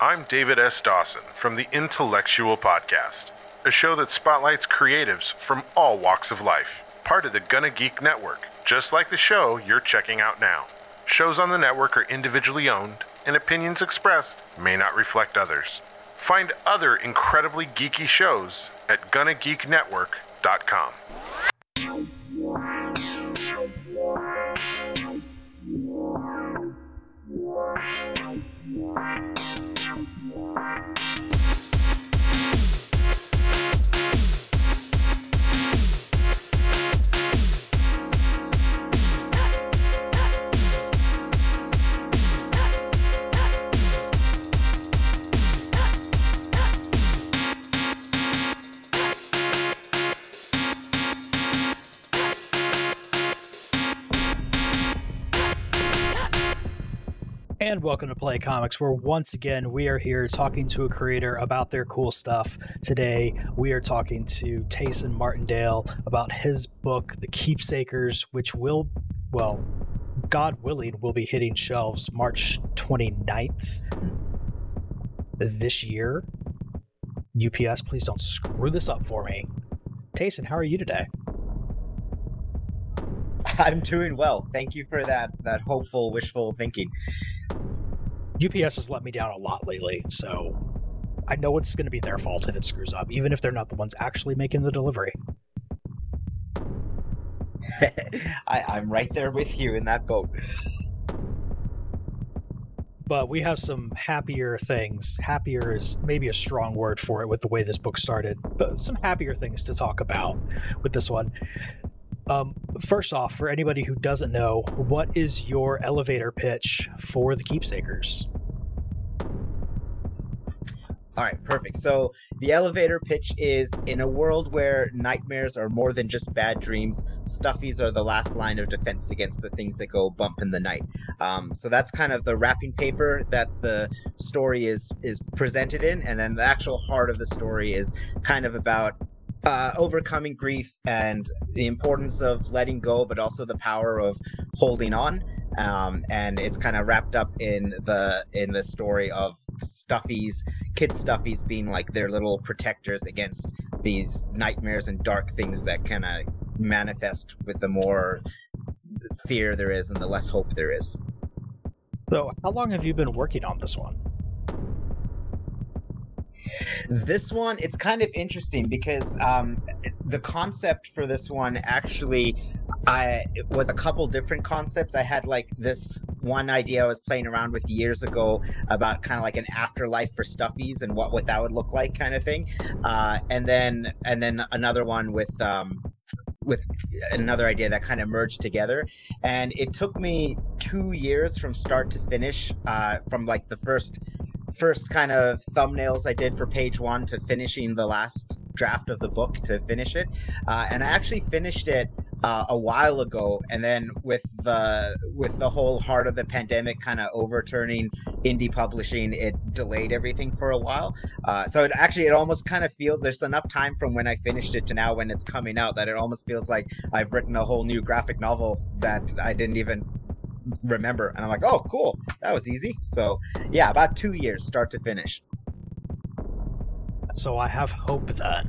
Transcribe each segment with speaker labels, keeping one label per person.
Speaker 1: I'm David S. Dawson from the Intellectual Podcast, a show that spotlights creatives from all walks of life, part of the Gonna Geek Network, just like the show you're checking out now. Shows on the network are individually owned, and opinions expressed may not reflect others. Find other incredibly geeky shows at GonnaGeekNetwork.com.
Speaker 2: welcome to Play Comics, where once again we are here talking to a creator about their cool stuff. Today we are talking to Tayson Martindale about his book, The Keepsakers, which will, well, God willing, will be hitting shelves March 29th this year. UPS, please don't screw this up for me. Tayson, how are you today?
Speaker 3: I'm doing well. Thank you for that that hopeful, wishful thinking.
Speaker 2: UPS has let me down a lot lately, so I know it's going to be their fault if it screws up, even if they're not the ones actually making the delivery.
Speaker 3: I, I'm right there with you in that boat.
Speaker 2: But we have some happier things. Happier is maybe a strong word for it with the way this book started, but some happier things to talk about with this one. Um, first off, for anybody who doesn't know, what is your elevator pitch for the Keepsakers?
Speaker 3: All right, perfect. So the elevator pitch is in a world where nightmares are more than just bad dreams, stuffies are the last line of defense against the things that go bump in the night. Um, so that's kind of the wrapping paper that the story is is presented in, and then the actual heart of the story is kind of about uh, overcoming grief and the importance of letting go, but also the power of holding on. Um, and it's kind of wrapped up in the in the story of stuffies, kid stuffies being like their little protectors against these nightmares and dark things that kind of manifest with the more fear there is and the less hope there is.
Speaker 2: So, how long have you been working on this one?
Speaker 3: This one, it's kind of interesting because um, the concept for this one actually, I it was a couple different concepts. I had like this one idea I was playing around with years ago about kind of like an afterlife for stuffies and what what that would look like, kind of thing. Uh, and then and then another one with um, with another idea that kind of merged together and it took me two years from start to finish uh, from like the first first kind of thumbnails I did for page one to finishing the last draft of the book to finish it. Uh, and I actually finished it uh, a while ago, and then with the with the whole heart of the pandemic kind of overturning indie publishing, it delayed everything for a while. Uh, so it actually it almost kind of feels there's enough time from when I finished it to now when it's coming out that it almost feels like I've written a whole new graphic novel that I didn't even remember. And I'm like, oh, cool. That was easy. So, yeah, about two years, start to finish.
Speaker 2: So I have hope then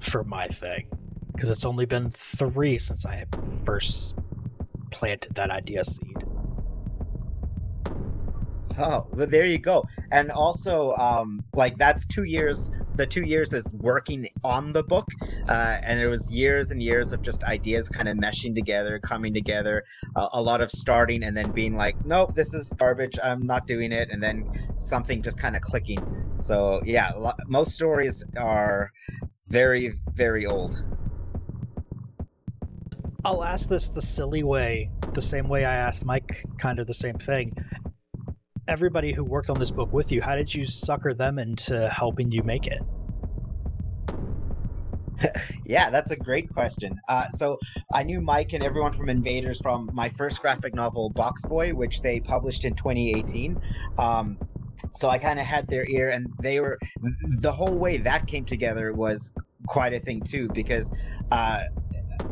Speaker 2: for my thing. Because it's only been three since I first planted that idea seed.
Speaker 3: Oh, well, there you go. And also, um, like that's two years. The two years is working on the book, uh, and it was years and years of just ideas kind of meshing together, coming together. Uh, a lot of starting and then being like, "Nope, this is garbage. I'm not doing it," and then something just kind of clicking. So yeah, lo- most stories are very, very old.
Speaker 2: I'll ask this the silly way, the same way I asked Mike kind of the same thing everybody who worked on this book with you, how did you sucker them into helping you make it?
Speaker 3: yeah, that's a great question. Uh, so I knew Mike and everyone from Invaders from my first graphic novel, Box Boy, which they published in 2018. Um, so I kind of had their ear, and they were the whole way that came together was quite a thing too, because uh,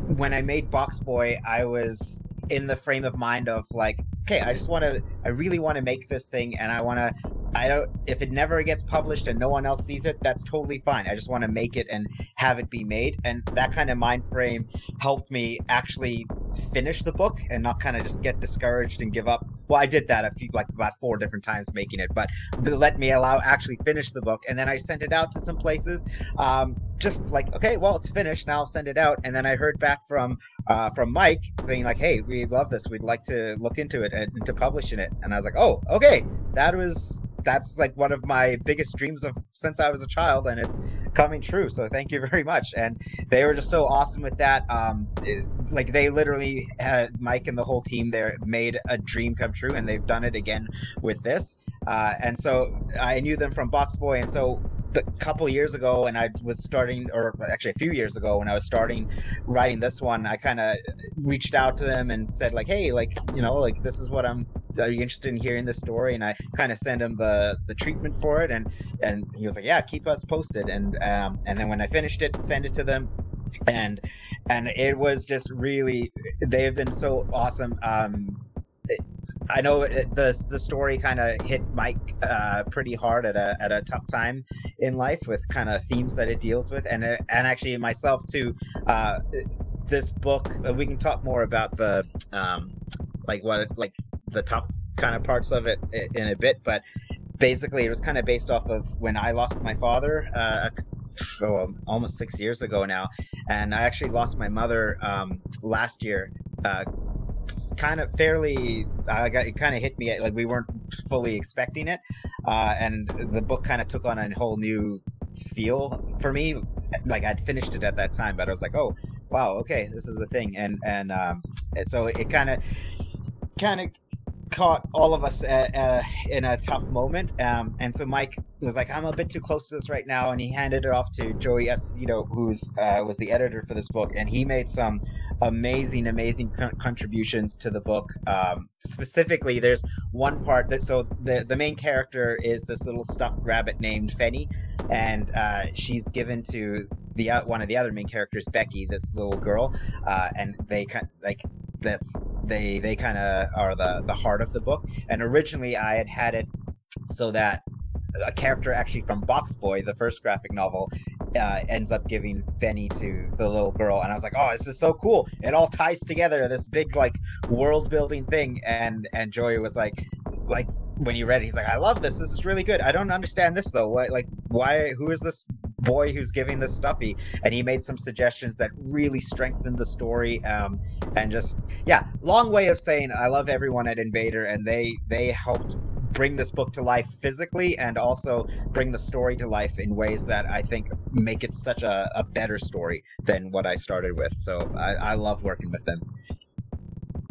Speaker 3: when I made Box Boy, I was in the frame of mind of like, okay, I just want to I really want to make this thing, and I want to. I don't. If it never gets published and no one else sees it, that's totally fine. I just want to make it and have it be made, and that kind of mind frame helped me actually finish the book and not kind of just get discouraged and give up. Well, I did that a few, like about four different times making it, but let me allow actually finish the book, and then I sent it out to some places. Um, just like okay, well, it's finished now. I'll send it out, and then I heard back from uh, from Mike saying like, "Hey, we love this. We'd like to look into it and, to publishing it." And I was like, "Oh, okay." That was that's like one of my biggest dreams of since I was a child, and it's coming true. So thank you very much. And they were just so awesome with that. Um, it, like they literally had Mike and the whole team there made a dream come true, and they've done it again with this. Uh, and so I knew them from Box Boy, and so a couple years ago when I was starting, or actually a few years ago when I was starting writing this one, I kind of reached out to them and said like, "Hey, like you know, like this is what I'm. Are you interested in hearing this story?" And I kind of sent him the the treatment for it, and and he was like, "Yeah, keep us posted." And um, and then when I finished it, send it to them, and and it was just really they have been so awesome. Um, I know the the story kind of hit Mike uh, pretty hard at a at a tough time in life with kind of themes that it deals with, and and actually myself too. Uh, this book, uh, we can talk more about the um, like what like the tough kind of parts of it in a bit, but basically it was kind of based off of when I lost my father. Uh, oh, almost six years ago now, and I actually lost my mother um, last year uh, kind of fairly it kind of hit me like we weren't fully expecting it uh, and the book kind of took on a whole new feel for me. Like i'd finished it at that time but i was like oh wow okay this is a thing and and, um, and so it kind of kind of caught all of us at, uh, in a tough moment. Um, and so Mike was like, "I'm a bit too close to this right now," and he handed it off to Joey Esposito, who's uh, was the editor for this book, and he made some amazing, amazing co- contributions to the book. Um, specifically, there's one part that so the the main character is this little stuffed rabbit named Fenny, and uh, she's given to the uh, one of the other main characters, Becky, this little girl, uh, and they kind like that's they they kind of are the the heart of the book. And originally, I had had it so that a character actually from Box Boy, the first graphic novel, uh, ends up giving Fenny to the little girl, and I was like, "Oh, this is so cool! It all ties together, this big like world building thing." And and Joey was like, like when you read it, he's like, "I love this. This is really good. I don't understand this though. What like why? Who is this boy who's giving this stuffy?" And he made some suggestions that really strengthened the story. Um, and just yeah, long way of saying I love everyone at Invader, and they they helped bring this book to life physically and also bring the story to life in ways that I think make it such a, a better story than what I started with. So I, I love working with them.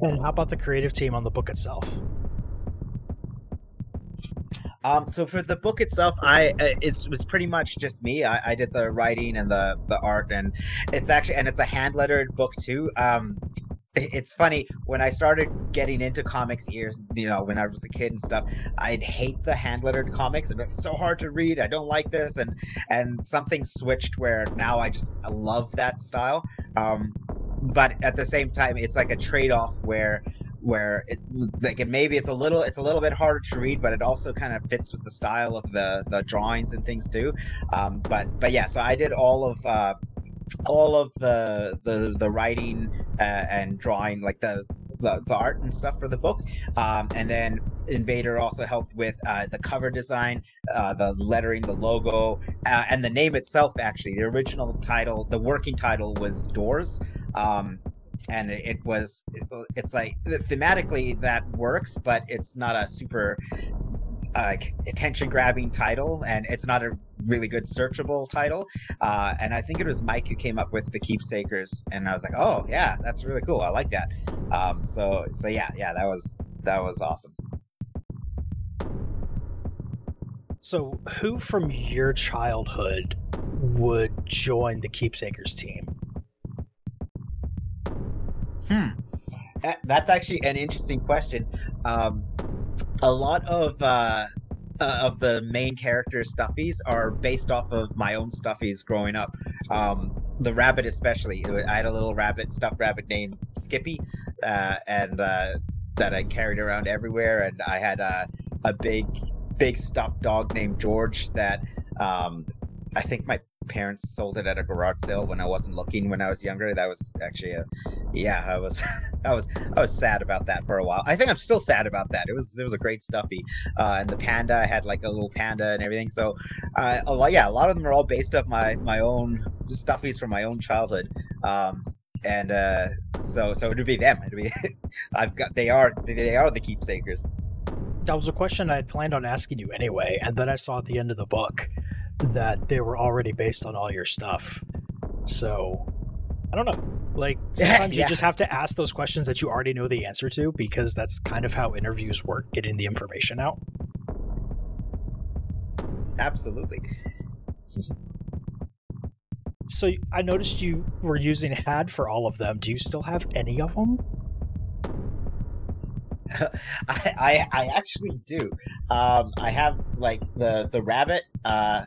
Speaker 2: And how about the creative team on the book itself?
Speaker 3: Um, so for the book itself, I uh, it was pretty much just me. I, I, did the writing and the the art, and it's actually and it's a hand lettered book too. Um, it's funny when I started getting into comics years, you know, when I was a kid and stuff. I'd hate the hand lettered comics. It's so hard to read. I don't like this, and and something switched where now I just I love that style. Um, but at the same time, it's like a trade off where where it like it, maybe it's a little it's a little bit harder to read but it also kind of fits with the style of the the drawings and things too um but but yeah so i did all of uh all of the the the writing uh, and drawing, like the, the, the art and stuff for the book. Um, and then Invader also helped with uh, the cover design, uh, the lettering, the logo, uh, and the name itself. Actually, the original title, the working title was Doors. Um, and it was it's like thematically that works but it's not a super uh, attention grabbing title and it's not a really good searchable title. Uh, and i think it was mike who came up with the keepsakers and i was like oh yeah that's really cool. I like that. Um, so so yeah yeah that was that was awesome.
Speaker 2: So who from your childhood would join the keepsakers team
Speaker 3: hmm that's actually an interesting question um, a lot of uh, uh, of the main character stuffies are based off of my own stuffies growing up. Um, the rabbit, especially. I had a little rabbit, stuffed rabbit named Skippy, uh, and uh, that I carried around everywhere, and I had a a big big stuffed dog named George that um, I think my parents sold it at a garage sale when I wasn't looking when I was younger. That was actually a yeah, I was I was I was sad about that for a while. I think I'm still sad about that. It was it was a great stuffy. Uh, and the panda I had like a little panda and everything. So uh, a lot, yeah, a lot of them are all based off my my own stuffies from my own childhood. Um, and uh, so so it'd be them. It'd be I've got they are they are the keepsakers.
Speaker 2: That was a question I had planned on asking you anyway, and then I saw at the end of the book that they were already based on all your stuff. So I don't know. Like sometimes yeah. you just have to ask those questions that you already know the answer to because that's kind of how interviews work, getting the information out.
Speaker 3: Absolutely.
Speaker 2: so I noticed you were using HAD for all of them. Do you still have any of them?
Speaker 3: I, I, I actually do. Um, I have like the the rabbit. Uh,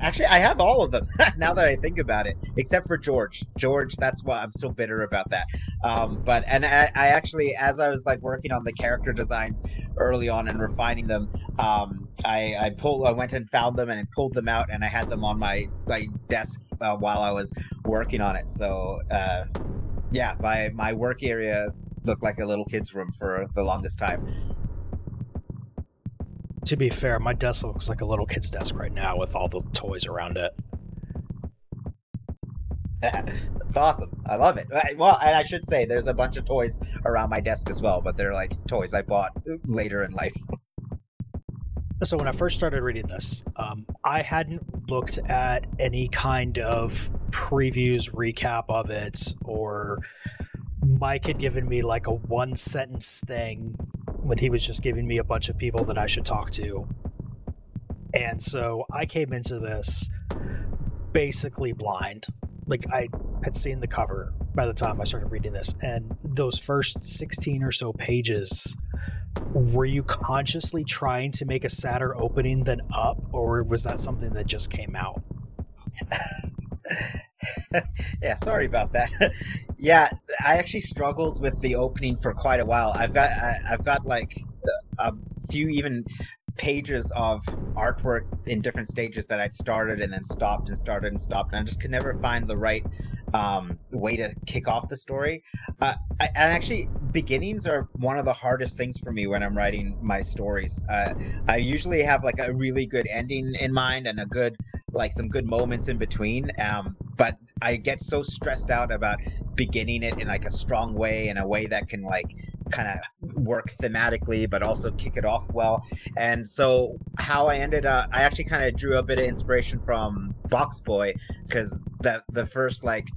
Speaker 3: Actually, I have all of them now that I think about it, except for George. George, that's why I'm so bitter about that. Um, but and I, I, actually, as I was like working on the character designs early on and refining them, um, I I pulled, I went and found them and pulled them out, and I had them on my my desk uh, while I was working on it. So uh, yeah, my my work area looked like a little kid's room for the longest time
Speaker 2: to be fair, my desk looks like a little kid's desk right now with all the toys around it.
Speaker 3: That's awesome. I love it. Well, and I should say there's a bunch of toys around my desk as well, but they're like toys I bought later in life.
Speaker 2: So when I first started reading this, um, I hadn't looked at any kind of previews, recap of it, or Mike had given me like a one sentence thing when he was just giving me a bunch of people that I should talk to. And so I came into this basically blind. Like I had seen the cover by the time I started reading this, and those first 16 or so pages were you consciously trying to make a sadder opening than up or was that something that just came out
Speaker 3: yeah, sorry about that. yeah, I actually struggled with the opening for quite a while. I've got I, have got like a few even pages of artwork in different stages that I'd started and then stopped and started and stopped, and I just could never find the right um, way to kick off the story. Uh, I, and actually, beginnings are one of the hardest things for me when I'm writing my stories. Uh, I usually have like a really good ending in mind and a good like some good moments in between. Um, but I get so stressed out about beginning it in like a strong way, in a way that can like kind of work thematically, but also kick it off well. And so, how I ended up, I actually kind of drew a bit of inspiration from Box Boy because the the first like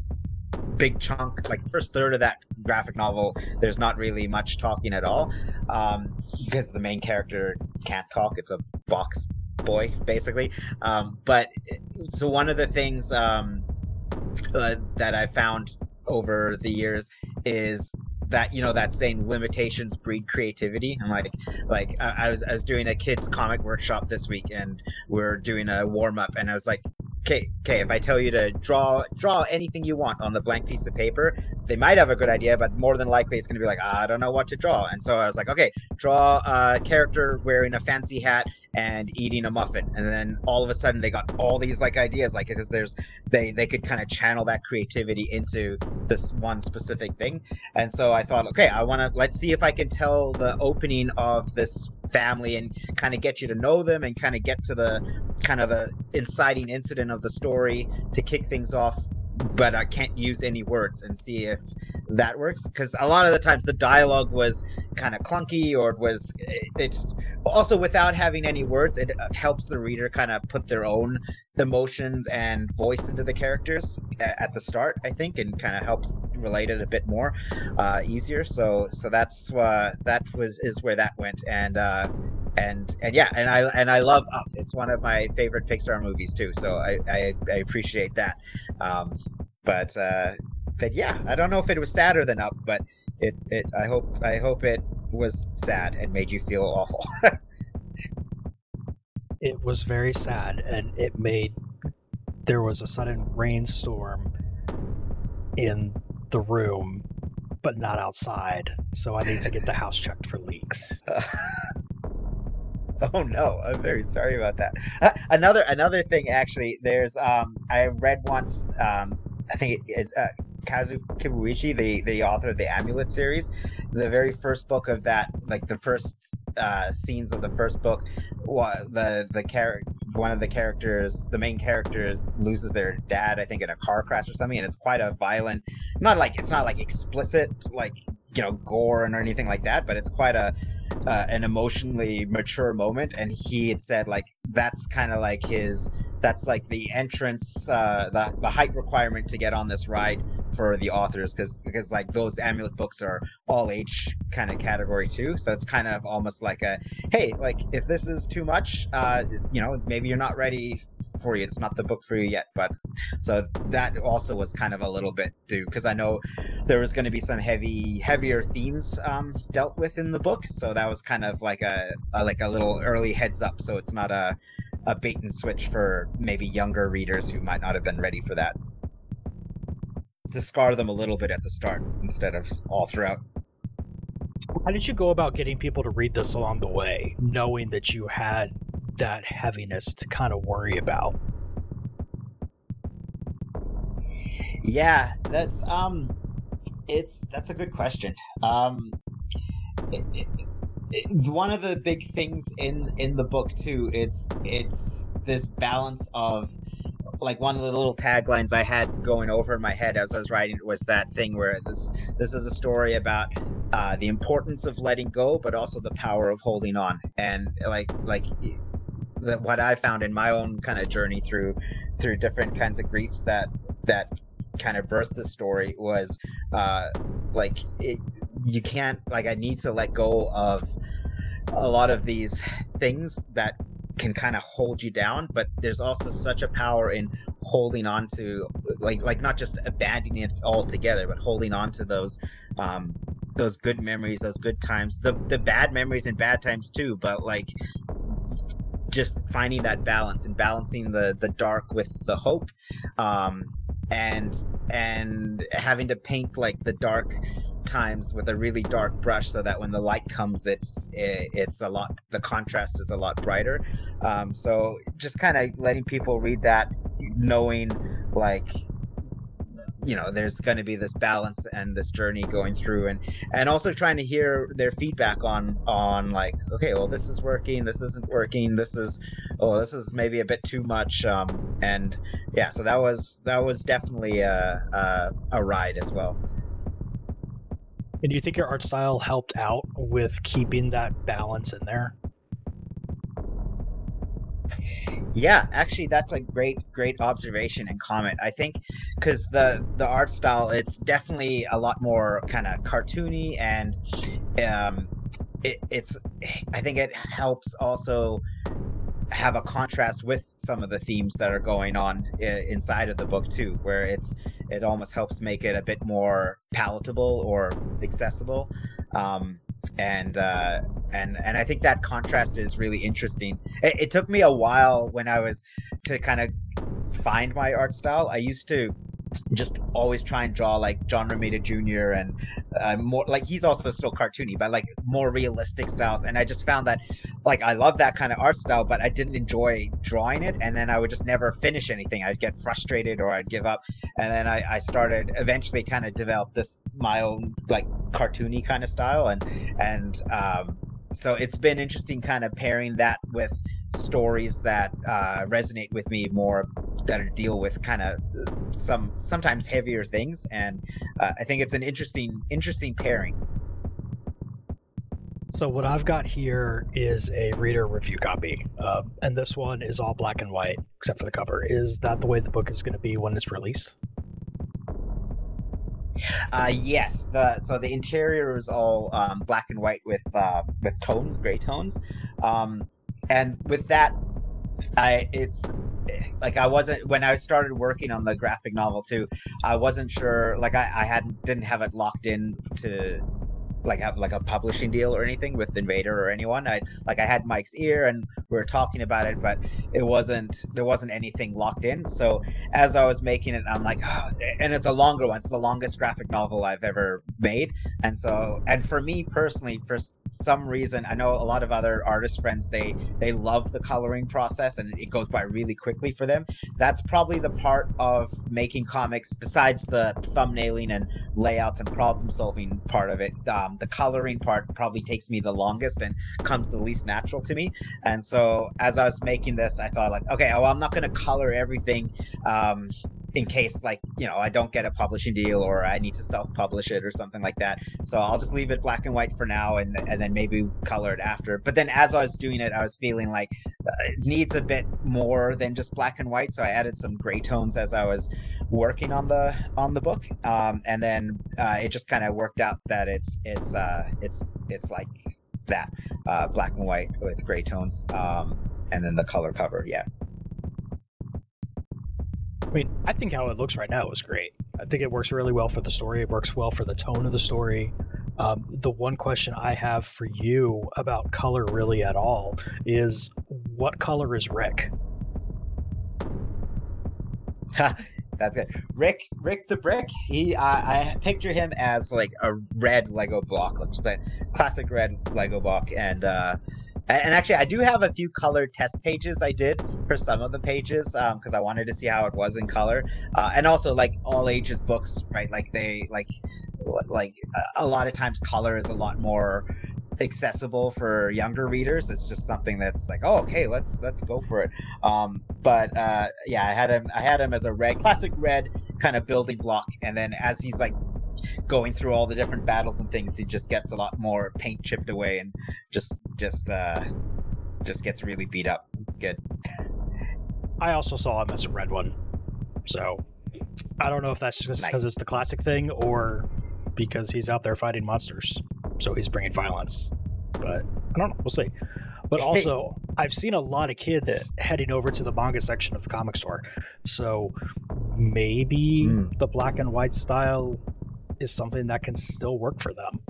Speaker 3: big chunk, like first third of that graphic novel, there's not really much talking at all um, because the main character can't talk. It's a box boy, basically. Um, but so one of the things um, uh, that I found over the years is that you know that saying limitations breed creativity. And like like I, I, was I was doing a kids comic workshop this week and we are doing a warm up and I was like okay okay if I tell you to draw draw anything you want on the blank piece of paper they might have a good idea but more than likely it's gonna be like I don't know what to draw. And so I was like okay draw a character wearing a fancy hat and eating a muffin. And then all of a sudden they got all these like ideas like because there's they they could kind of channel that creativity into this one specific thing. And so i thought okay i want to let's see if i can tell the opening of this family and kind of get you to know them and kind of get to the kind of the inciting incident of the story to kick things off but i can't use any words and see if that works because a lot of the times the dialogue was kind of clunky or it was it's also without having any words it uh, helps the reader kind of put their own emotions and voice into the characters at the start i think and kind of helps relate it a bit more uh, easier. So so that's uh, that was is where that went and uh and and yeah and i and i love up. It's one of my favorite pixar movies too so i i, I appreciate that. Um but uh yeah, I don't know if it was sadder than Up, but it it I hope I hope it was sad and made you feel awful.
Speaker 2: it was very sad, and it made there was a sudden rainstorm in the room but not outside. So I need to get the house checked for leaks.
Speaker 3: Oh no, I'm very sorry about that. Uh, another another thing, actually, there's um I read once um I think it is uh, Kazu Kibuishi, the the author of the Amulet series. The very first book of that, like the first uh, scenes of the first book, what the the character, one of the characters, the main characters loses their dad, I think, in a car crash or something, and it's quite a violent. Not like it's not like explicit, like you know, gore and or anything like that, but it's quite a uh, an emotionally mature moment. And he had said like that's kind of like his that's like the entrance uh the, the height requirement to get on this ride for the authors because because like those amulet books are all age kind of category too. So it's kind of almost like a hey like if this is too much uh you know maybe you're not ready for you. It's not the book for you yet. But so that also was kind of a little bit too because i know there was going to be some heavy heavier themes um dealt with in the book. So that was kind of like a, a like a little early heads up. So it's not a a bait and switch for maybe younger readers who might not have been ready for that to scar them a little bit at the start instead of all throughout.
Speaker 2: How did you go about getting people to read this along the way, knowing that you had that heaviness to kind of worry about?
Speaker 3: Yeah, that's um it's that's a good question. Um it, it, it, one of the big things in in the book too it's it's this balance of like one of the little taglines I had going over in my head as I was writing it was that thing where this this is a story about uh, the importance of letting go, but also the power of holding on. And like like the, what I found in my own kind of journey through through different kinds of griefs that that kind of birthed the story was uh, like it, you can't like I need to let go of a lot of these things that can kind of hold you down but there's also such a power in holding on to like like not just abandoning it altogether but holding on to those um those good memories those good times the the bad memories and bad times too but like just finding that balance and balancing the the dark with the hope um and and having to paint like the dark times with a really dark brush so that when the light comes it's it's a lot the contrast is a lot brighter. Um, so just kind of letting people read that knowing like you know there's going to be this balance and this journey going through and and also trying to hear their feedback on on like okay well this is working this isn't working this is oh this is maybe a bit too much um and yeah so that was that was definitely a a, a ride as well
Speaker 2: and do you think your art style helped out with keeping that balance in there
Speaker 3: yeah, actually, that's a great, great observation and comment. I think because the the art style, it's definitely a lot more kind of cartoony, and um, it, it's. I think it helps also have a contrast with some of the themes that are going on inside of the book too, where it's it almost helps make it a bit more palatable or accessible. Um, and uh, and and I think that contrast is really interesting. It, it took me a while when I was to kind of find my art style. I used to just always try and draw like John Romita Jr. and uh, more like he's also still cartoony, but like more realistic styles. And I just found that like I love that kind of art style, but I didn't enjoy drawing it. And then I would just never finish anything. I'd get frustrated or I'd give up. And then I, I started eventually kind of develop this my own like cartoony kind of style. And and um, so it's been interesting kind of pairing that with stories that uh, resonate with me more that deal with kind of some sometimes heavier things and uh, i think it's an interesting interesting pairing
Speaker 2: so what i've got here is a reader review copy uh, and this one is all black and white except for the cover is that the way the book is going to be when it's released
Speaker 3: uh, yes. The so the interior is all um, black and white with uh, with tones, gray tones, um, and with that, I it's like I wasn't when I started working on the graphic novel too. I wasn't sure, like I, I hadn't didn't have it locked in to like have like a publishing deal or anything with Invader or anyone. I like I had Mike's ear and we were talking about it, but it wasn't there wasn't anything locked in. So as I was making it, I'm like, oh, and it's a longer one. It's the longest graphic novel I've ever made, and so and for me personally, for some reason, I know a lot of other artist friends they they love the coloring process and it goes by really quickly for them. That's probably the part of making comics besides the thumbnailing and layouts and problem solving part of it. Um, the coloring part probably takes me the longest and comes the least natural to me. And so as I was making this, I thought like, okay, well, I'm not going to color everything. Um, in case like you know I don't get a publishing deal or I need to self-publish it or something like that. So I'll just leave it black and white for now, and and then maybe color it after. But then as I was doing it, I was feeling like uh, it needs a bit more than just black and white. So I added some gray tones as I was working on the on the book, um, and then uh, it just kind of worked out that it's it's uh, it's it's like that uh, black and white with gray tones, um, and then the color cover. Yeah.
Speaker 2: I mean, I think how it looks right now is great. I think it works really well for the story. It works well for the tone of the story. Um, the one question I have for you about color, really at all, is what color is Rick?
Speaker 3: That's it. Rick, Rick the Brick. He, I picture him as like a red Lego block, looks the classic red Lego block, and uh, and actually, I do have a few colored test pages I did for some of the pages because um, I wanted to see how it was in color. Uh, and also, like all ages books, right? Like they like like a lot of times color is a lot more accessible for younger readers. It's just something that's like, oh, okay, let's let's go for it. Um, but uh, yeah, I had him. I had him as a red, classic red kind of building block, and then as he's like going through all the different battles and things, he just gets a lot more paint chipped away and just just uh just gets really beat up. It's good.
Speaker 2: I also saw him as a red one, so I don't know if that's just because nice. it's the classic thing or because he's out there fighting monsters, so he's bringing violence. But I don't know. We'll see. But also, I've seen a lot of kids yeah. heading over to the manga section of the comic store, so maybe mm. the black and white style is something that can still work for them.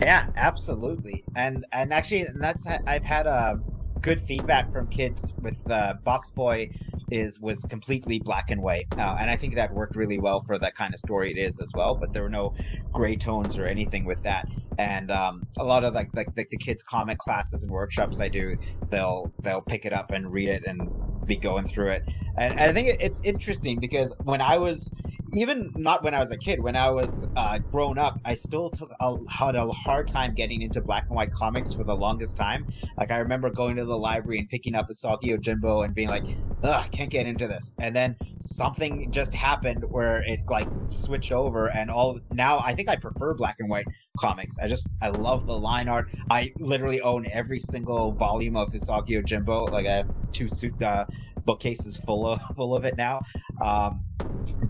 Speaker 3: Yeah, absolutely. And and actually, and that's I've had a uh, good feedback from kids with uh, Box Boy is was completely black and white, uh, and I think that worked really well for that kind of story it is as well. But there were no gray tones or anything with that. And um, a lot of like, like like the kids comic classes and workshops I do, they'll they'll pick it up and read it and be going through it. And, and I think it's interesting because when I was even not when I was a kid, when I was uh, grown up, I still took a, had a hard time getting into black and white comics for the longest time. Like I remember going to the library and picking up Usagi Yojimbo and being like, "Ugh, can't get into this." And then something just happened where it like switched over, and all now I think I prefer black and white comics. I just I love the line art. I literally own every single volume of Usagi Yojimbo. Like I have two suit. Uh, bookcases full of full of it now. Um,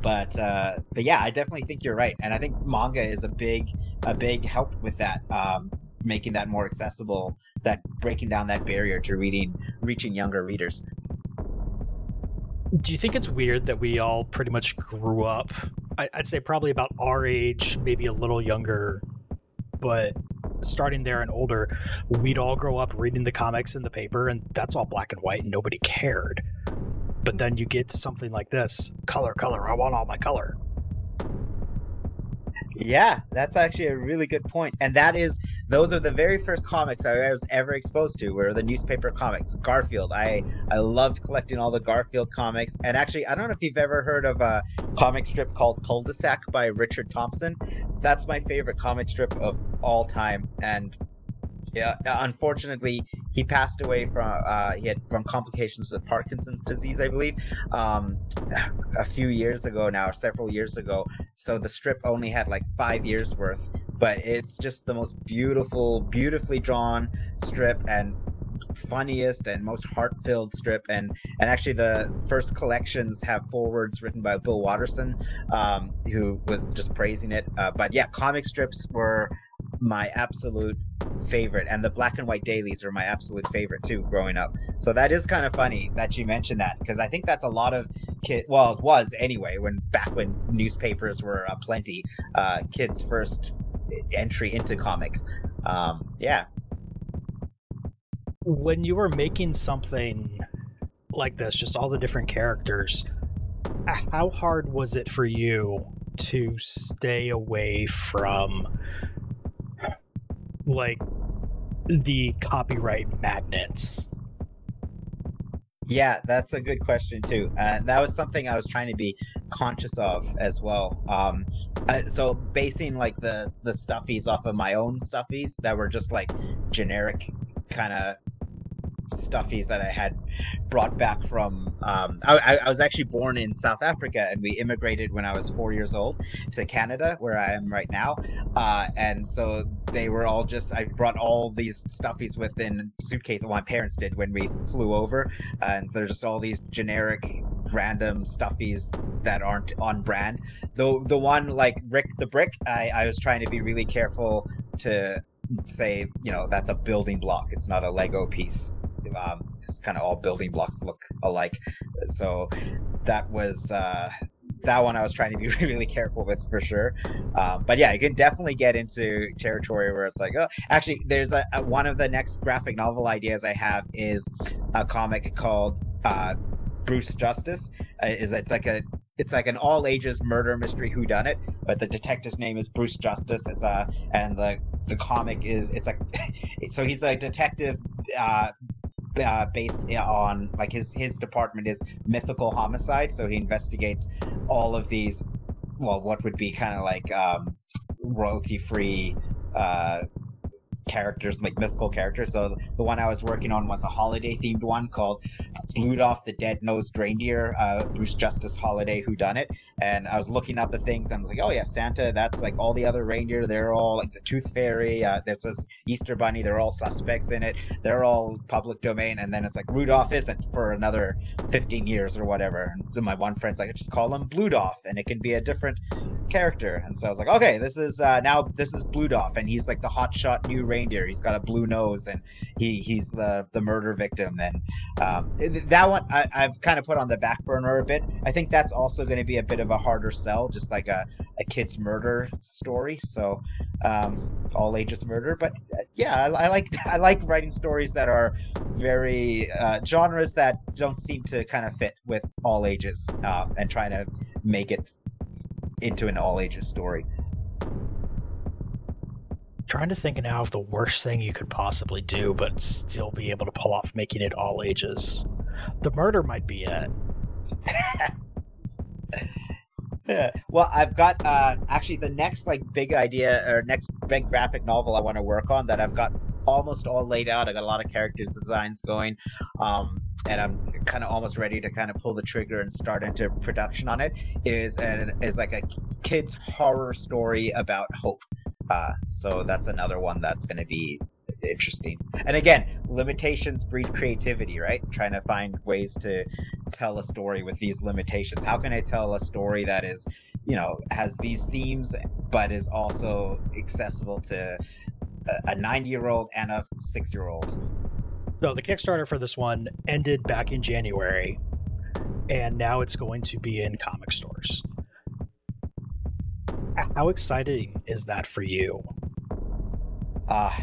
Speaker 3: but uh, but yeah, I definitely think you're right, and I think manga is a big a big help with that, um, making that more accessible, that breaking down that barrier to reading, reaching younger readers.
Speaker 2: Do you think it's weird that we all pretty much grew up? I'd say probably about our age, maybe a little younger, but starting there and older, we'd all grow up reading the comics in the paper, and that's all black and white, and nobody cared. But then you get something like this color, color, I want all my color.
Speaker 3: Yeah, that's actually a really good point. And that is those are the very first comics I was ever exposed to were the newspaper comics. Garfield. I I loved collecting all the Garfield comics. And actually, I don't know if you've ever heard of a comic strip called Cul-de-sac by Richard Thompson. That's my favorite comic strip of all time. And yeah, unfortunately, he passed away from uh, he had from complications with Parkinson's disease, I believe, um, a few years ago now, several years ago. So the strip only had like five years worth, but it's just the most beautiful, beautifully drawn strip and funniest and most heart-filled strip and and actually the first collections have forwards written by bill watterson um, who was just praising it uh, but yeah comic strips were my absolute favorite and the black and white dailies are my absolute favorite too growing up so that is kind of funny that you mentioned that because i think that's a lot of kid well it was anyway when back when newspapers were uh, plenty uh, kids first entry into comics. Um, yeah.
Speaker 2: When you were making something like this, just all the different characters, how hard was it for you to stay away from like the copyright magnets?
Speaker 3: Yeah, that's a good question too. Uh, that was something I was trying to be conscious of as well. Um, uh, so basing like the the stuffies off of my own stuffies that were just like generic kind of stuffies that I had brought back from. Um, I, I, was actually born in South Africa, and we immigrated when I was four years old to Canada, where I am right now. Uh, and so they were all just. I brought all these stuffies within suitcase. Well, my parents did when we flew over, and there's just all these generic, random stuffies that aren't on brand. Though the one like Rick the Brick, I, I was trying to be really careful to say, you know, that's a building block. It's not a Lego piece um, just kind of all building blocks look alike. So that was uh, that one I was trying to be really careful with for sure. Um, but yeah, you can definitely get into territory where it's like, oh, actually, there's a, a one of the next graphic novel ideas I have is a comic called uh, Bruce Justice. Uh, is it's like a it's like an all ages murder mystery who done it but the detective's name is bruce justice it's a and the the comic is it's like so he's a detective uh uh, based on like his his department is mythical homicide, so he investigates all of these. Well, what would be kind of like um, royalty free uh, characters, like mythical characters. So the one I was working on was a holiday themed one called Rudolph the Dead Nosed Reindeer, uh, Bruce Justice Holiday Who Done It. And I was looking up the things and I was like, oh yeah, Santa, that's like all the other reindeer. They're all like the Tooth Fairy, uh, there's this Easter Bunny, they're all suspects in it. They're all public domain. And then it's like Rudolph isn't for another 15 years or whatever. And so my one friend's like, I just call him Bluedolph and it can be a different character. And so I was like, okay, this is uh, now this is Bluedolph and he's like the hotshot new reindeer. He's got a blue nose and he he's the the murder victim. And um, that one I, have kind of put on the back burner a bit. I think that's also going to be a bit of a harder sell, just like a, a kid's murder story. So um, all ages murder. But uh, yeah, I, I, like I like writing stories that are very uh, genres that don't seem to kind of fit with all ages uh, and trying to make it into an all ages story.
Speaker 2: Trying to think now of the worst thing you could possibly do, but still be able to pull off making it all ages. The murder might be it.
Speaker 3: Well, I've got uh, actually the next like big idea or next big graphic novel I want to work on that I've got almost all laid out. I got a lot of characters designs going, um, and I'm kind of almost ready to kind of pull the trigger and start into production on it. Is and is like a kids horror story about hope. Uh, so that's another one that's going to be interesting. And again, limitations breed creativity, right? Trying to find ways to tell a story with these limitations. How can I tell a story that is, you know, has these themes, but is also accessible to a 90 year old and a six year old?
Speaker 2: No, the Kickstarter for this one ended back in January, and now it's going to be in comic stores. How exciting is that for you?
Speaker 3: Uh,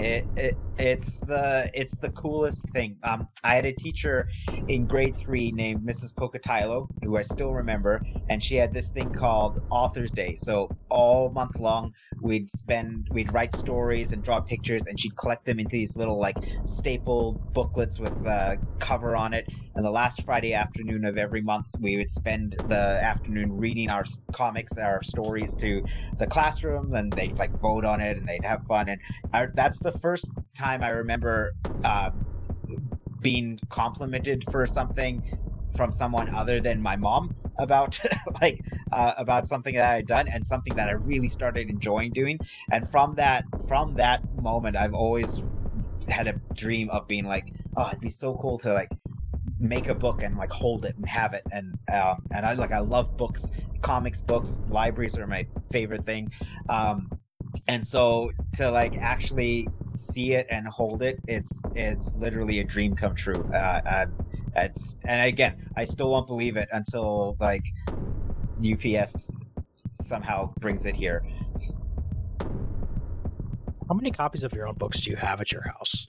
Speaker 3: it, it it's the it's the coolest thing. Um, I had a teacher in grade three named Mrs. Kokatilo, who I still remember, and she had this thing called Author's Day. So all month long, we'd spend we'd write stories and draw pictures, and she'd collect them into these little like stapled booklets with a cover on it. And the last Friday afternoon of every month, we would spend the afternoon reading our comics, our stories to the classroom, and they'd like vote on it, and they'd have fun. And that's the first time I remember uh, being complimented for something from someone other than my mom about like uh, about something that I had done and something that I really started enjoying doing. And from that from that moment, I've always had a dream of being like, oh, it'd be so cool to like make a book and like hold it and have it and um, and I like I love books, comics books, libraries are my favorite thing. Um, and so to like actually see it and hold it it's it's literally a dream come true uh, uh, it's and again i still won't believe it until like ups somehow brings it here
Speaker 2: How many copies of your own books do you have at your house?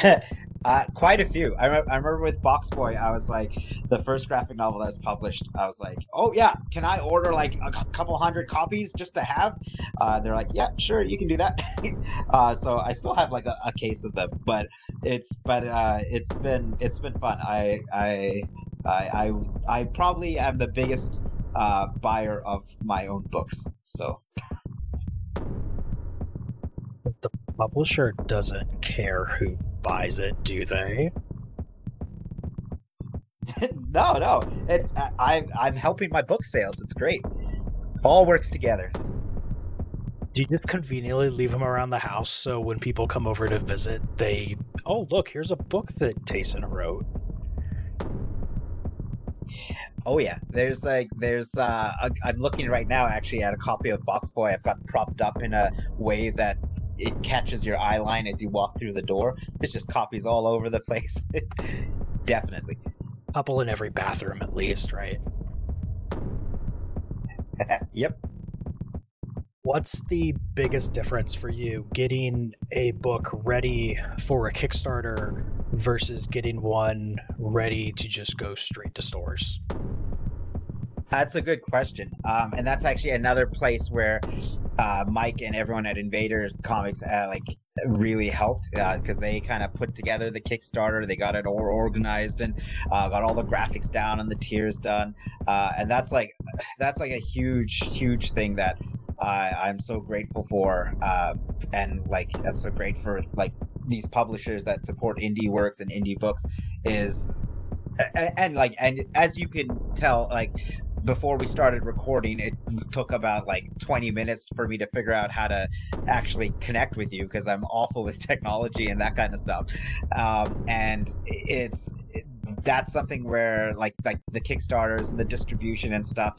Speaker 3: uh, quite a few. I, re- I remember with Box Boy, I was like, the first graphic novel that was published, I was like, oh yeah, can I order like a couple hundred copies just to have? Uh, they're like, yeah, sure, you can do that. uh, so I still have like a, a, case of them, but it's but uh, it's been it's been fun. I I I I, I probably am the biggest uh, buyer of my own books. So
Speaker 2: the publisher doesn't care who buys it, do they?
Speaker 3: no, no. It, I, I'm helping my book sales. It's great. All works together.
Speaker 2: Do you just conveniently leave them around the house so when people come over to visit, they, oh, look, here's a book that Tayson wrote?
Speaker 3: Oh yeah, there's like there's uh I'm looking right now actually at a copy of Box Boy. I've got propped up in a way that it catches your eye line as you walk through the door. It's just copies all over the place. Definitely.
Speaker 2: Couple in every bathroom at least, right?
Speaker 3: yep.
Speaker 2: What's the biggest difference for you getting a book ready for a Kickstarter versus getting one ready to just go straight to stores?
Speaker 3: That's a good question. Um, and that's actually another place where uh, Mike and everyone at Invaders Comics uh, like really helped because uh, they kind of put together the Kickstarter. They got it all organized and uh, got all the graphics down and the tiers done. Uh, and that's like that's like a huge, huge thing that I'm so grateful for. Uh, and like I'm so great for like these publishers that support indie works and indie books is and, and, like and as you can tell like before we started recording, it took about like 20 minutes for me to figure out how to actually connect with you because I'm awful with technology and that kind of stuff. Um, and it's it, that's something where like like the kickstarters and the distribution and stuff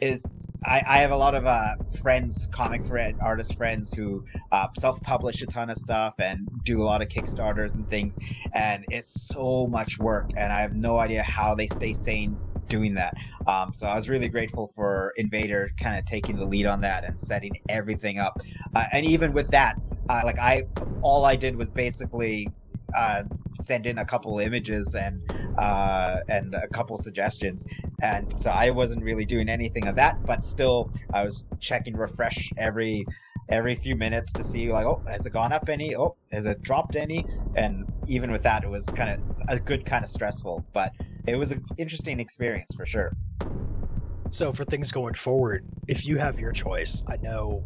Speaker 3: is i, I have a lot of uh, friends comic friend artist friends who uh, self-publish a ton of stuff and do a lot of kickstarters and things and it's so much work and i have no idea how they stay sane doing that. Um, so I was really grateful for Invader kind of taking the lead on that and setting everything up. Uh, and even with that, uh, like I, all I did was basically uh, send in a couple images and uh, and a couple suggestions, and so I wasn't really doing anything of that. But still, I was checking refresh every every few minutes to see like, oh, has it gone up any? Oh, has it dropped any? And even with that, it was kind of a good kind of stressful, but it was an interesting experience for sure.
Speaker 2: So for things going forward, if you have your choice, I know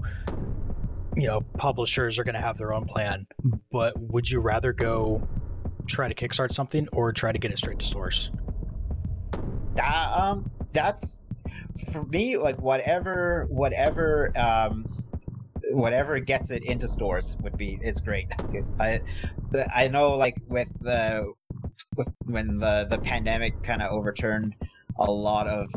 Speaker 2: you know publishers are going to have their own plan, but would you rather go try to kickstart something or try to get it straight to stores?
Speaker 3: Uh, um, that's for me like whatever whatever um whatever gets it into stores would be is great. I I know like with the with when the the pandemic kind of overturned a lot of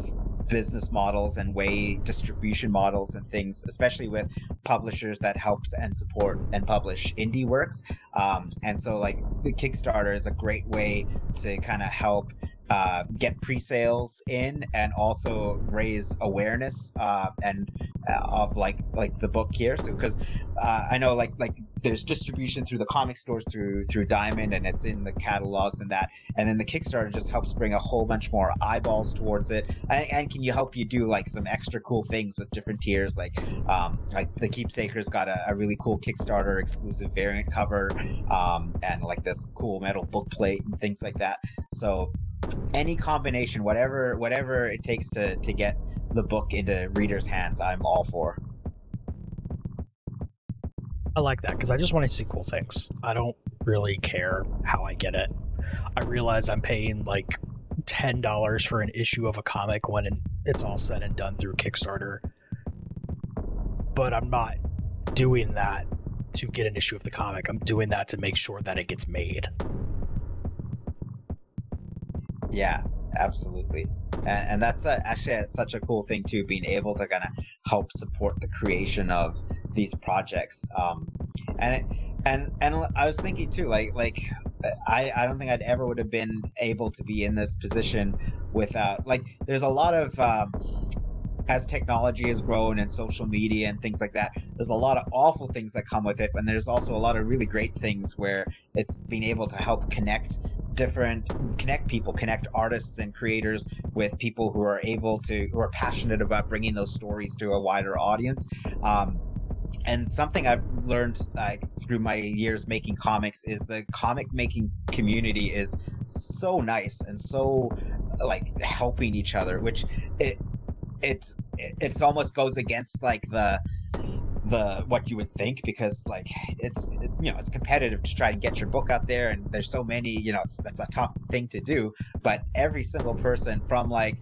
Speaker 3: business models and way distribution models and things, especially with publishers that helps and support and publish indie works. Um, and so, like, the Kickstarter is a great way to kind of help uh, get pre-sales in and also raise awareness uh, and uh, of like like the book here. So because uh, i know like like there's distribution through the comic stores through through diamond and it's in the catalogs and that. And then the kickstarter just helps bring a whole bunch more eyeballs towards it. And, and can you help you do like some extra cool things with different tiers? Like um like the keepsakers got a, a really cool kickstarter exclusive variant cover um and like this cool metal book plate and things like that. So any combination, whatever whatever it takes to to get the book into readers' hands, I'm all for.
Speaker 2: I like that because I just want to see cool things. I don't really care how I get it. I realize I'm paying like ten dollars for an issue of a comic when it's all said and done through Kickstarter, but I'm not doing that to get an issue of the comic. I'm doing that to make sure that it gets made.
Speaker 3: Yeah, absolutely. And, and that's a, actually a, such a cool thing too, being able to kind of help support the creation of these projects. Um, and it, and and I was thinking too, like like I I don't think I'd ever would have been able to be in this position without like there's a lot of um, as technology has grown and social media and things like that, there's a lot of awful things that come with it, and there's also a lot of really great things where it's being able to help connect different connect people connect artists and creators with people who are able to who are passionate about bringing those stories to a wider audience. Um, and something I've learned uh, through my years making comics is the comic making community is so nice and so like helping each other, which it it's it's almost goes against like the the what you would think because like it's it, you know it's competitive to try to get your book out there and there's so many you know that's a tough thing to do but every single person from like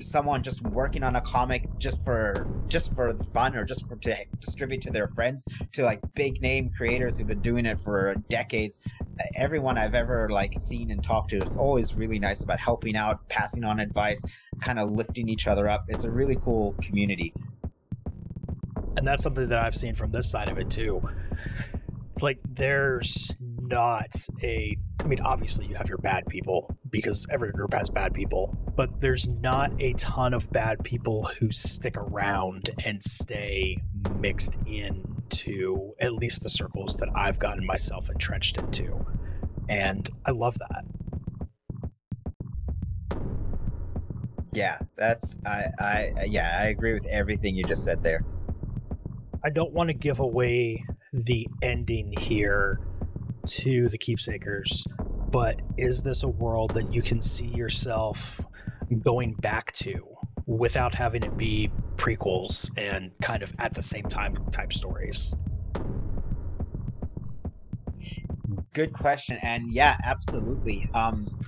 Speaker 3: someone just working on a comic just for just for fun or just for to distribute to their friends to like big name creators who've been doing it for decades everyone i've ever like seen and talked to is always really nice about helping out passing on advice kind of lifting each other up it's a really cool community
Speaker 2: and that's something that I've seen from this side of it too. It's like there's not a I mean obviously you have your bad people because every group has bad people, but there's not a ton of bad people who stick around and stay mixed into at least the circles that I've gotten myself entrenched into. And I love that.
Speaker 3: Yeah, that's I I yeah, I agree with everything you just said there.
Speaker 2: I don't want to give away the ending here to the keepsakers, but is this a world that you can see yourself going back to without having it be prequels and kind of at the same time type stories?
Speaker 3: Good question. And yeah, absolutely. Um,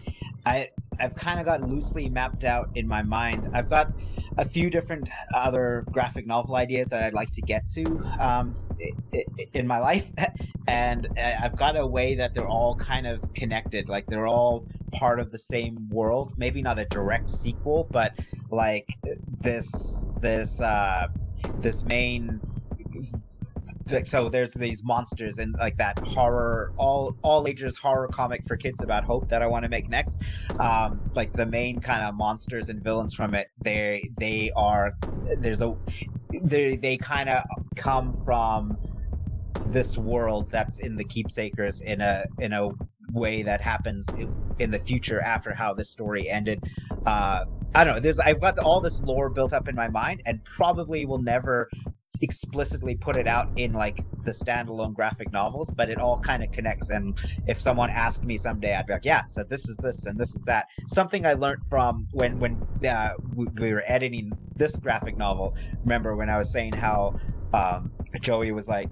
Speaker 3: I I've kind of got loosely mapped out in my mind. I've got a few different other graphic novel ideas that I'd like to get to um, in my life, and I've got a way that they're all kind of connected. Like they're all part of the same world. Maybe not a direct sequel, but like this this uh, this main so there's these monsters and like that horror all all ages horror comic for kids about hope that i want to make next um like the main kind of monsters and villains from it they they are there's a they they kind of come from this world that's in the keepsakers in a in a way that happens in the future after how this story ended uh I don't know. There's I've got all this lore built up in my mind, and probably will never explicitly put it out in like the standalone graphic novels, but it all kind of connects. And if someone asked me someday, I'd be like, yeah, so this is this and this is that. Something I learned from when when uh, we were editing this graphic novel. Remember when I was saying how um, Joey was like,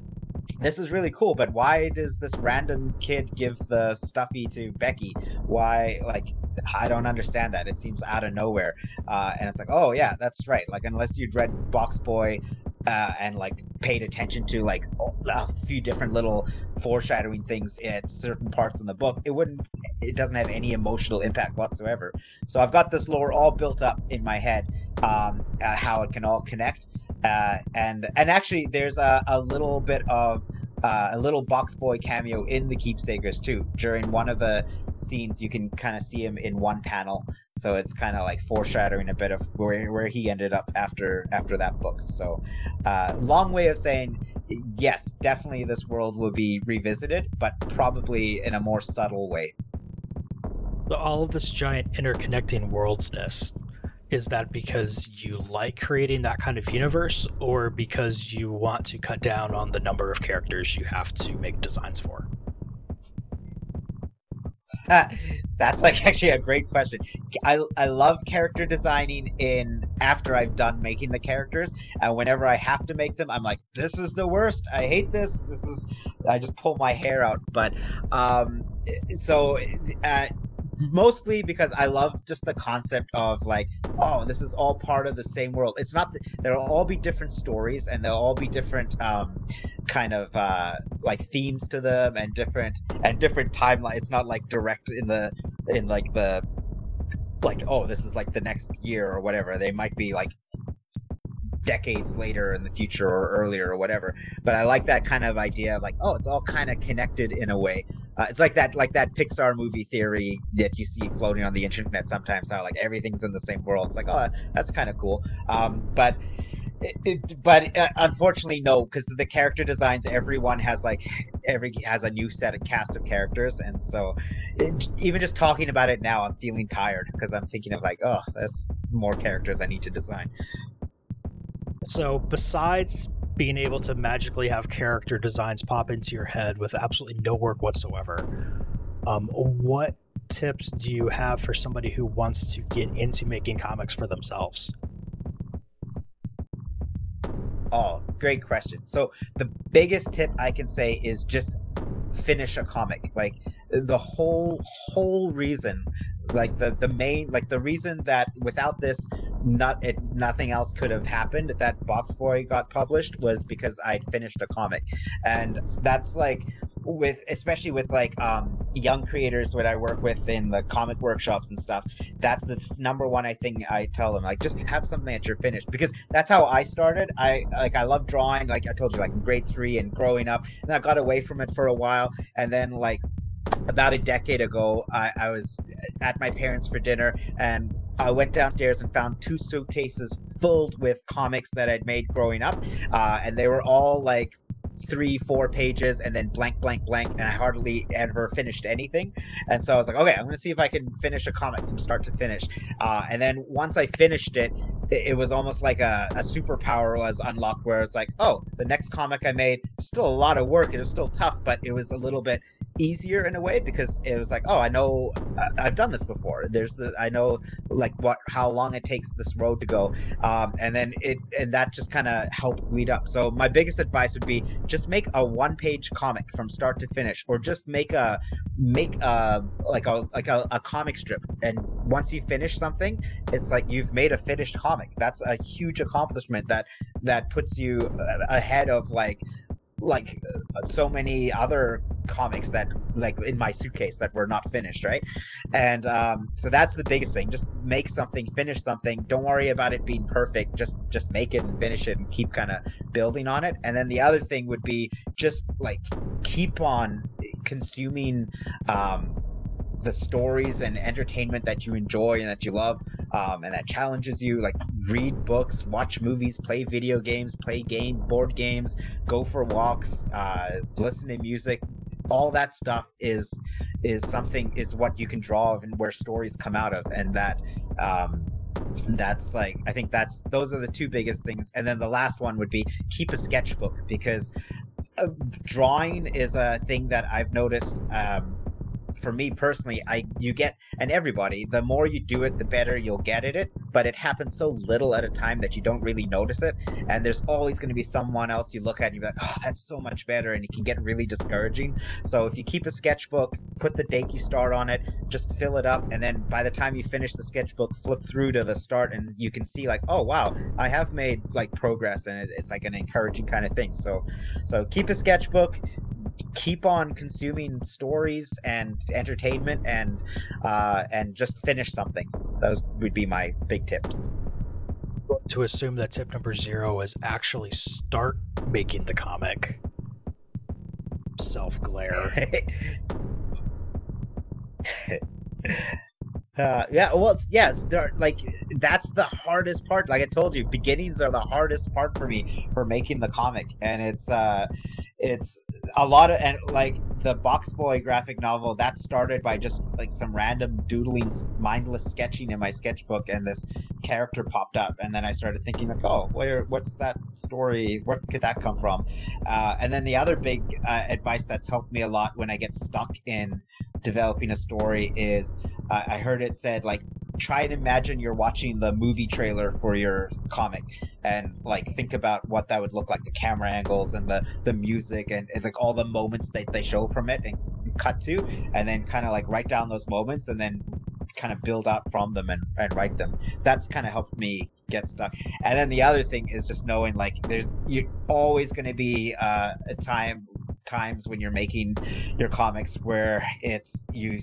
Speaker 3: this is really cool, but why does this random kid give the stuffy to Becky? Why, like, I don't understand that. It seems out of nowhere. Uh, and it's like, oh, yeah, that's right. Like, unless you'd read Box Boy uh, and like paid attention to like a few different little foreshadowing things at certain parts in the book, it wouldn't. It doesn't have any emotional impact whatsoever. So I've got this lore all built up in my head, um, uh, how it can all connect, uh, and and actually there's a, a little bit of uh, a little box boy cameo in the keepsakers too. During one of the scenes you can kind of see him in one panel. So it's kind of like foreshadowing a bit of where, where he ended up after after that book. So uh, long way of saying yes definitely this world will be revisited but probably in a more subtle way.
Speaker 2: All of this giant interconnecting worldsness is that because you like creating that kind of universe or because you want to cut down on the number of characters you have to make designs for
Speaker 3: That's like actually a great question. I, I love character designing in after I've done making the characters, and whenever I have to make them, I'm like, this is the worst. I hate this. This is I just pull my hair out. But um, so uh, mostly because I love just the concept of like, oh, this is all part of the same world. It's not there'll all be different stories and they'll all be different um, kind of uh, like themes to them and different and different timeline. It's not like direct in the in like the like oh this is like the next year or whatever. They might be like decades later in the future or earlier or whatever. But I like that kind of idea of like, oh, it's all kind of connected in a way. Uh, it's like that, like that Pixar movie theory that you see floating on the internet sometimes. How like everything's in the same world. It's like, oh, that's kind of cool. Um, but it, it, but uh, unfortunately, no, because the character designs, everyone has like every has a new set of cast of characters, and so it, even just talking about it now, I'm feeling tired because I'm thinking of like, oh, that's more characters I need to design.
Speaker 2: So besides being able to magically have character designs pop into your head with absolutely no work whatsoever, um, what tips do you have for somebody who wants to get into making comics for themselves?
Speaker 3: Oh, great question. So the biggest tip I can say is just finish a comic. Like the whole whole reason like the the main like the reason that without this not it nothing else could have happened that box boy got published was because i'd finished a comic. And that's like with especially with like um young creators what i work with in the comic workshops and stuff that's the number one i think i tell them like just have something that you're finished. Because that's how i started. I like i love drawing. Like i told you like grade three and growing up. And i got away from it for a while. And then like about a decade ago, I, I was at my parents for dinner and I went downstairs and found two suitcases filled with comics that I'd made growing up. Uh, and they were all like three, four pages and then blank, blank, blank. And I hardly ever finished anything. And so I was like, okay, I'm going to see if I can finish a comic from start to finish. Uh, and then once I finished it, it, was almost like a, a superpower was unlocked where it's like, oh, the next comic I made, still a lot of work. It was still tough, but it was a little bit easier in a way because it was like oh i know i've done this before. There's the i know like what how long it takes this road to go. Um, and then it and that just kind of helped lead up. So my biggest advice would be just make a one page comic from start to finish or just make a make a like a like a, a comic strip. And once you finish something it's like you've made a finished comic. That's a huge accomplishment that that puts you ahead of like like uh, so many other comics that like in my suitcase that were not finished right? And um, so that's the biggest thing. Just make something finish something. Don't worry about it being perfect. Just just make it and finish it and keep kind of building on it. And then the other thing would be just like keep on consuming um, the stories and entertainment that you enjoy and that you love um, and that challenges you like read books watch movies play video games play game board games go for walks uh, listen to music. All that stuff is is something is what you can draw of and where stories come out of and that um, that's like i think that's those are the two biggest things. And then the last one would be keep a sketchbook because uh, drawing is a thing that i've noticed um, for me personally, I you get and everybody, the more you do it, the better you'll get at it. But it happens so little at a time that you don't really notice it. And there's always going to be someone else you look at and you're like, oh, that's so much better, and it can get really discouraging. So if you keep a sketchbook, put the date you start on it, just fill it up, and then by the time you finish the sketchbook, flip through to the start, and you can see like, oh wow, I have made like progress, and it, it's like an encouraging kind of thing. So, so keep a sketchbook keep on consuming stories and entertainment and uh, and just finish something. Those would be my big tips.
Speaker 2: To assume that tip number zero is actually start making the comic. Self glare.
Speaker 3: Uh, yeah, well, yes, like that's the hardest part. Like I told you, beginnings are the hardest part for me for making the comic, and it's uh, it's a lot of and like the box boy graphic novel that started by just like some random doodling mindless sketching in my sketchbook and this character popped up and then i started thinking like oh where what's that story? Where could that come from? Uh, and then the other big uh, advice that's helped me a lot when i get stuck in developing a story is uh, i heard it said like try and imagine you're watching the movie trailer for your comic and like think about what that would look like the camera angles and the the music and, and like all the moments that they show from it and cut to and then kind of like write down those moments and then kind of build out from them and, and write them. That's kind of helped me get stuck. And then the other thing is just knowing like there's you're always going to be uh, a time times when you're making your comics where it's you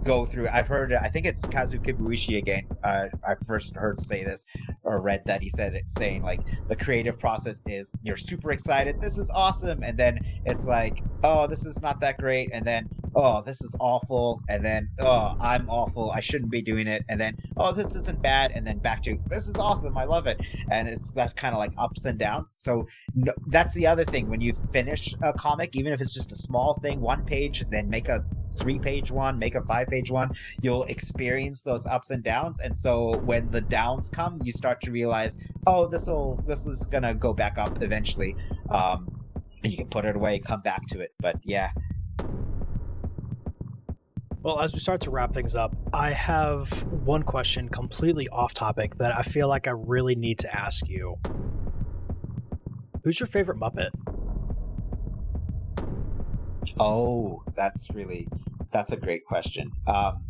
Speaker 3: go through. I've heard it i think it's kazu kibuishi again. Uh, i first heard say this or read that he said it saying like the creative process is you're super excited this is awesome and then it's like oh this is not that great and then oh, this is awful, and then, oh, I'm awful, I shouldn't be doing it, and then, oh, this isn't bad, and then back to, this is awesome, I love it. And it's that kind of like ups and downs. So no, that's the other thing. When you finish a comic, even if it's just a small thing, one page, then make a three page one, make a five page one, you'll experience those ups and downs. And so when the downs come, you start to realize, oh, this will, this is gonna go back up eventually. Um, and you can put it away, come back to it. But yeah,
Speaker 2: well, as we start to wrap things up, I have one question completely off topic that I feel like I really need to ask you. Who's your favorite Muppet?
Speaker 3: Oh, that's really that's a great question. Um,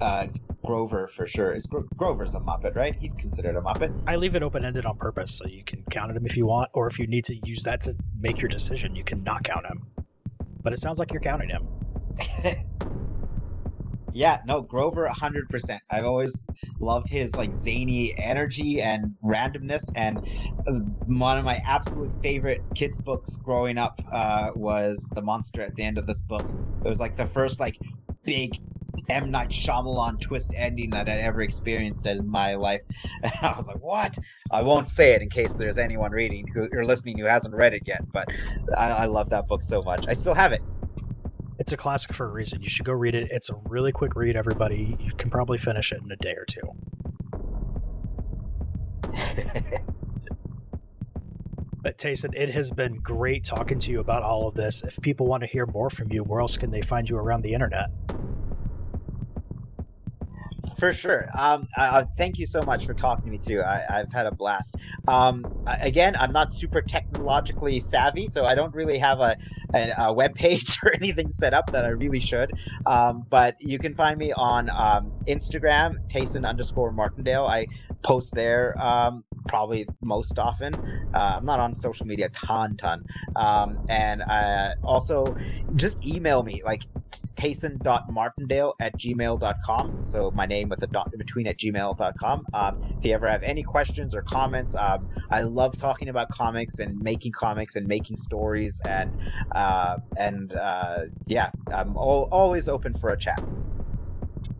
Speaker 3: uh, Grover for sure. Is Gro- Grover's a Muppet, right? He's considered a Muppet.
Speaker 2: I leave it open ended on purpose, so you can count him if you want, or if you need to use that to make your decision, you can not count him. But it sounds like you're counting him.
Speaker 3: Yeah, no, Grover 100%. I've always loved his like zany energy and randomness and one of my absolute favorite kids books growing up uh, was The Monster at the end of this book. It was like the first like big M Night Shyamalan twist ending that I'd ever experienced in my life. And I was like, "What?" I won't say it in case there's anyone reading who or listening who hasn't read it yet. But I, I love that book so much. I still have it.
Speaker 2: It's a classic for a reason. You should go read it. It's a really quick read, everybody. You can probably finish it in a day or two. but Tayson, it has been great talking to you about all of this. If people want to hear more from you, where else can they find you around the internet?
Speaker 3: For sure. Um, uh, thank you so much for talking to me too. I, have had a blast. Um, again, I'm not super technologically savvy, so I don't really have a, a, a web page or anything set up that I really should. Um, but you can find me on um, Instagram, Tayson underscore Martindale. I post there um, probably most often. Uh, I'm not on social media ton, ton. Um, and uh, also just email me like tayson.martindale at gmail.com. So my name with a dot in between at gmail.com. Um, if you ever have any questions or comments, um, I love talking about comics and making comics and making stories. And, uh, and uh, yeah, I'm al- always open for a chat.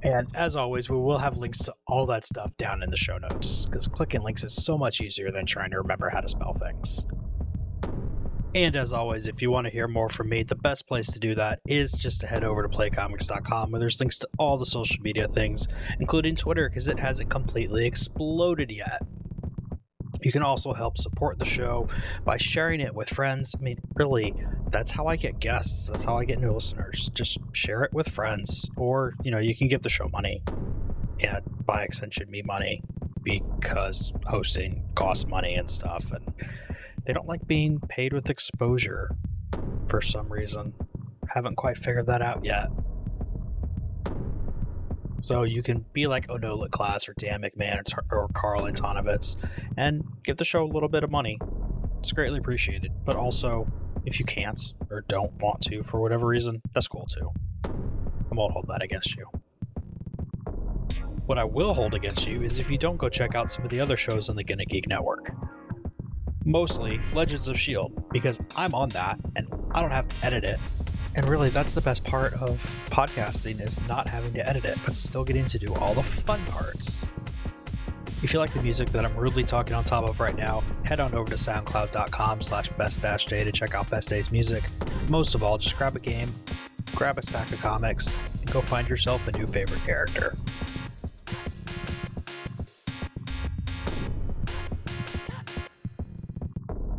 Speaker 2: And as always, we will have links to all that stuff down in the show notes because clicking links is so much easier than trying to remember how to spell things. And as always, if you want to hear more from me, the best place to do that is just to head over to playcomics.com where there's links to all the social media things, including Twitter because it hasn't completely exploded yet. You can also help support the show by sharing it with friends. I mean, really, that's how I get guests. That's how I get new listeners. Just share it with friends, or you know, you can give the show money, and by extension, me money, because hosting costs money and stuff, and they don't like being paid with exposure for some reason. Haven't quite figured that out yet. So you can be like Onolit Class or Dan McMahon or, Karl Antonovitz and give the show a little bit of money. It's greatly appreciated. But also, if you can't or don't want to for whatever reason, that's cool too. I won't hold that against you. What I will hold against you is if you don't go check out some of the other shows on the Gonna Geek Network. Mostly Legends of S.H.I.E.L.D., because I'm on that and I don't have to edit it and really, that's the best part of podcasting is not having to edit it, but still getting to do all the fun parts. If you like the music that I'm rudely talking on top of right now, head on over to soundcloud.com slash best day to check out Best Day's music. Most of all, just grab a game, grab a stack of comics, and go find yourself a new favorite character.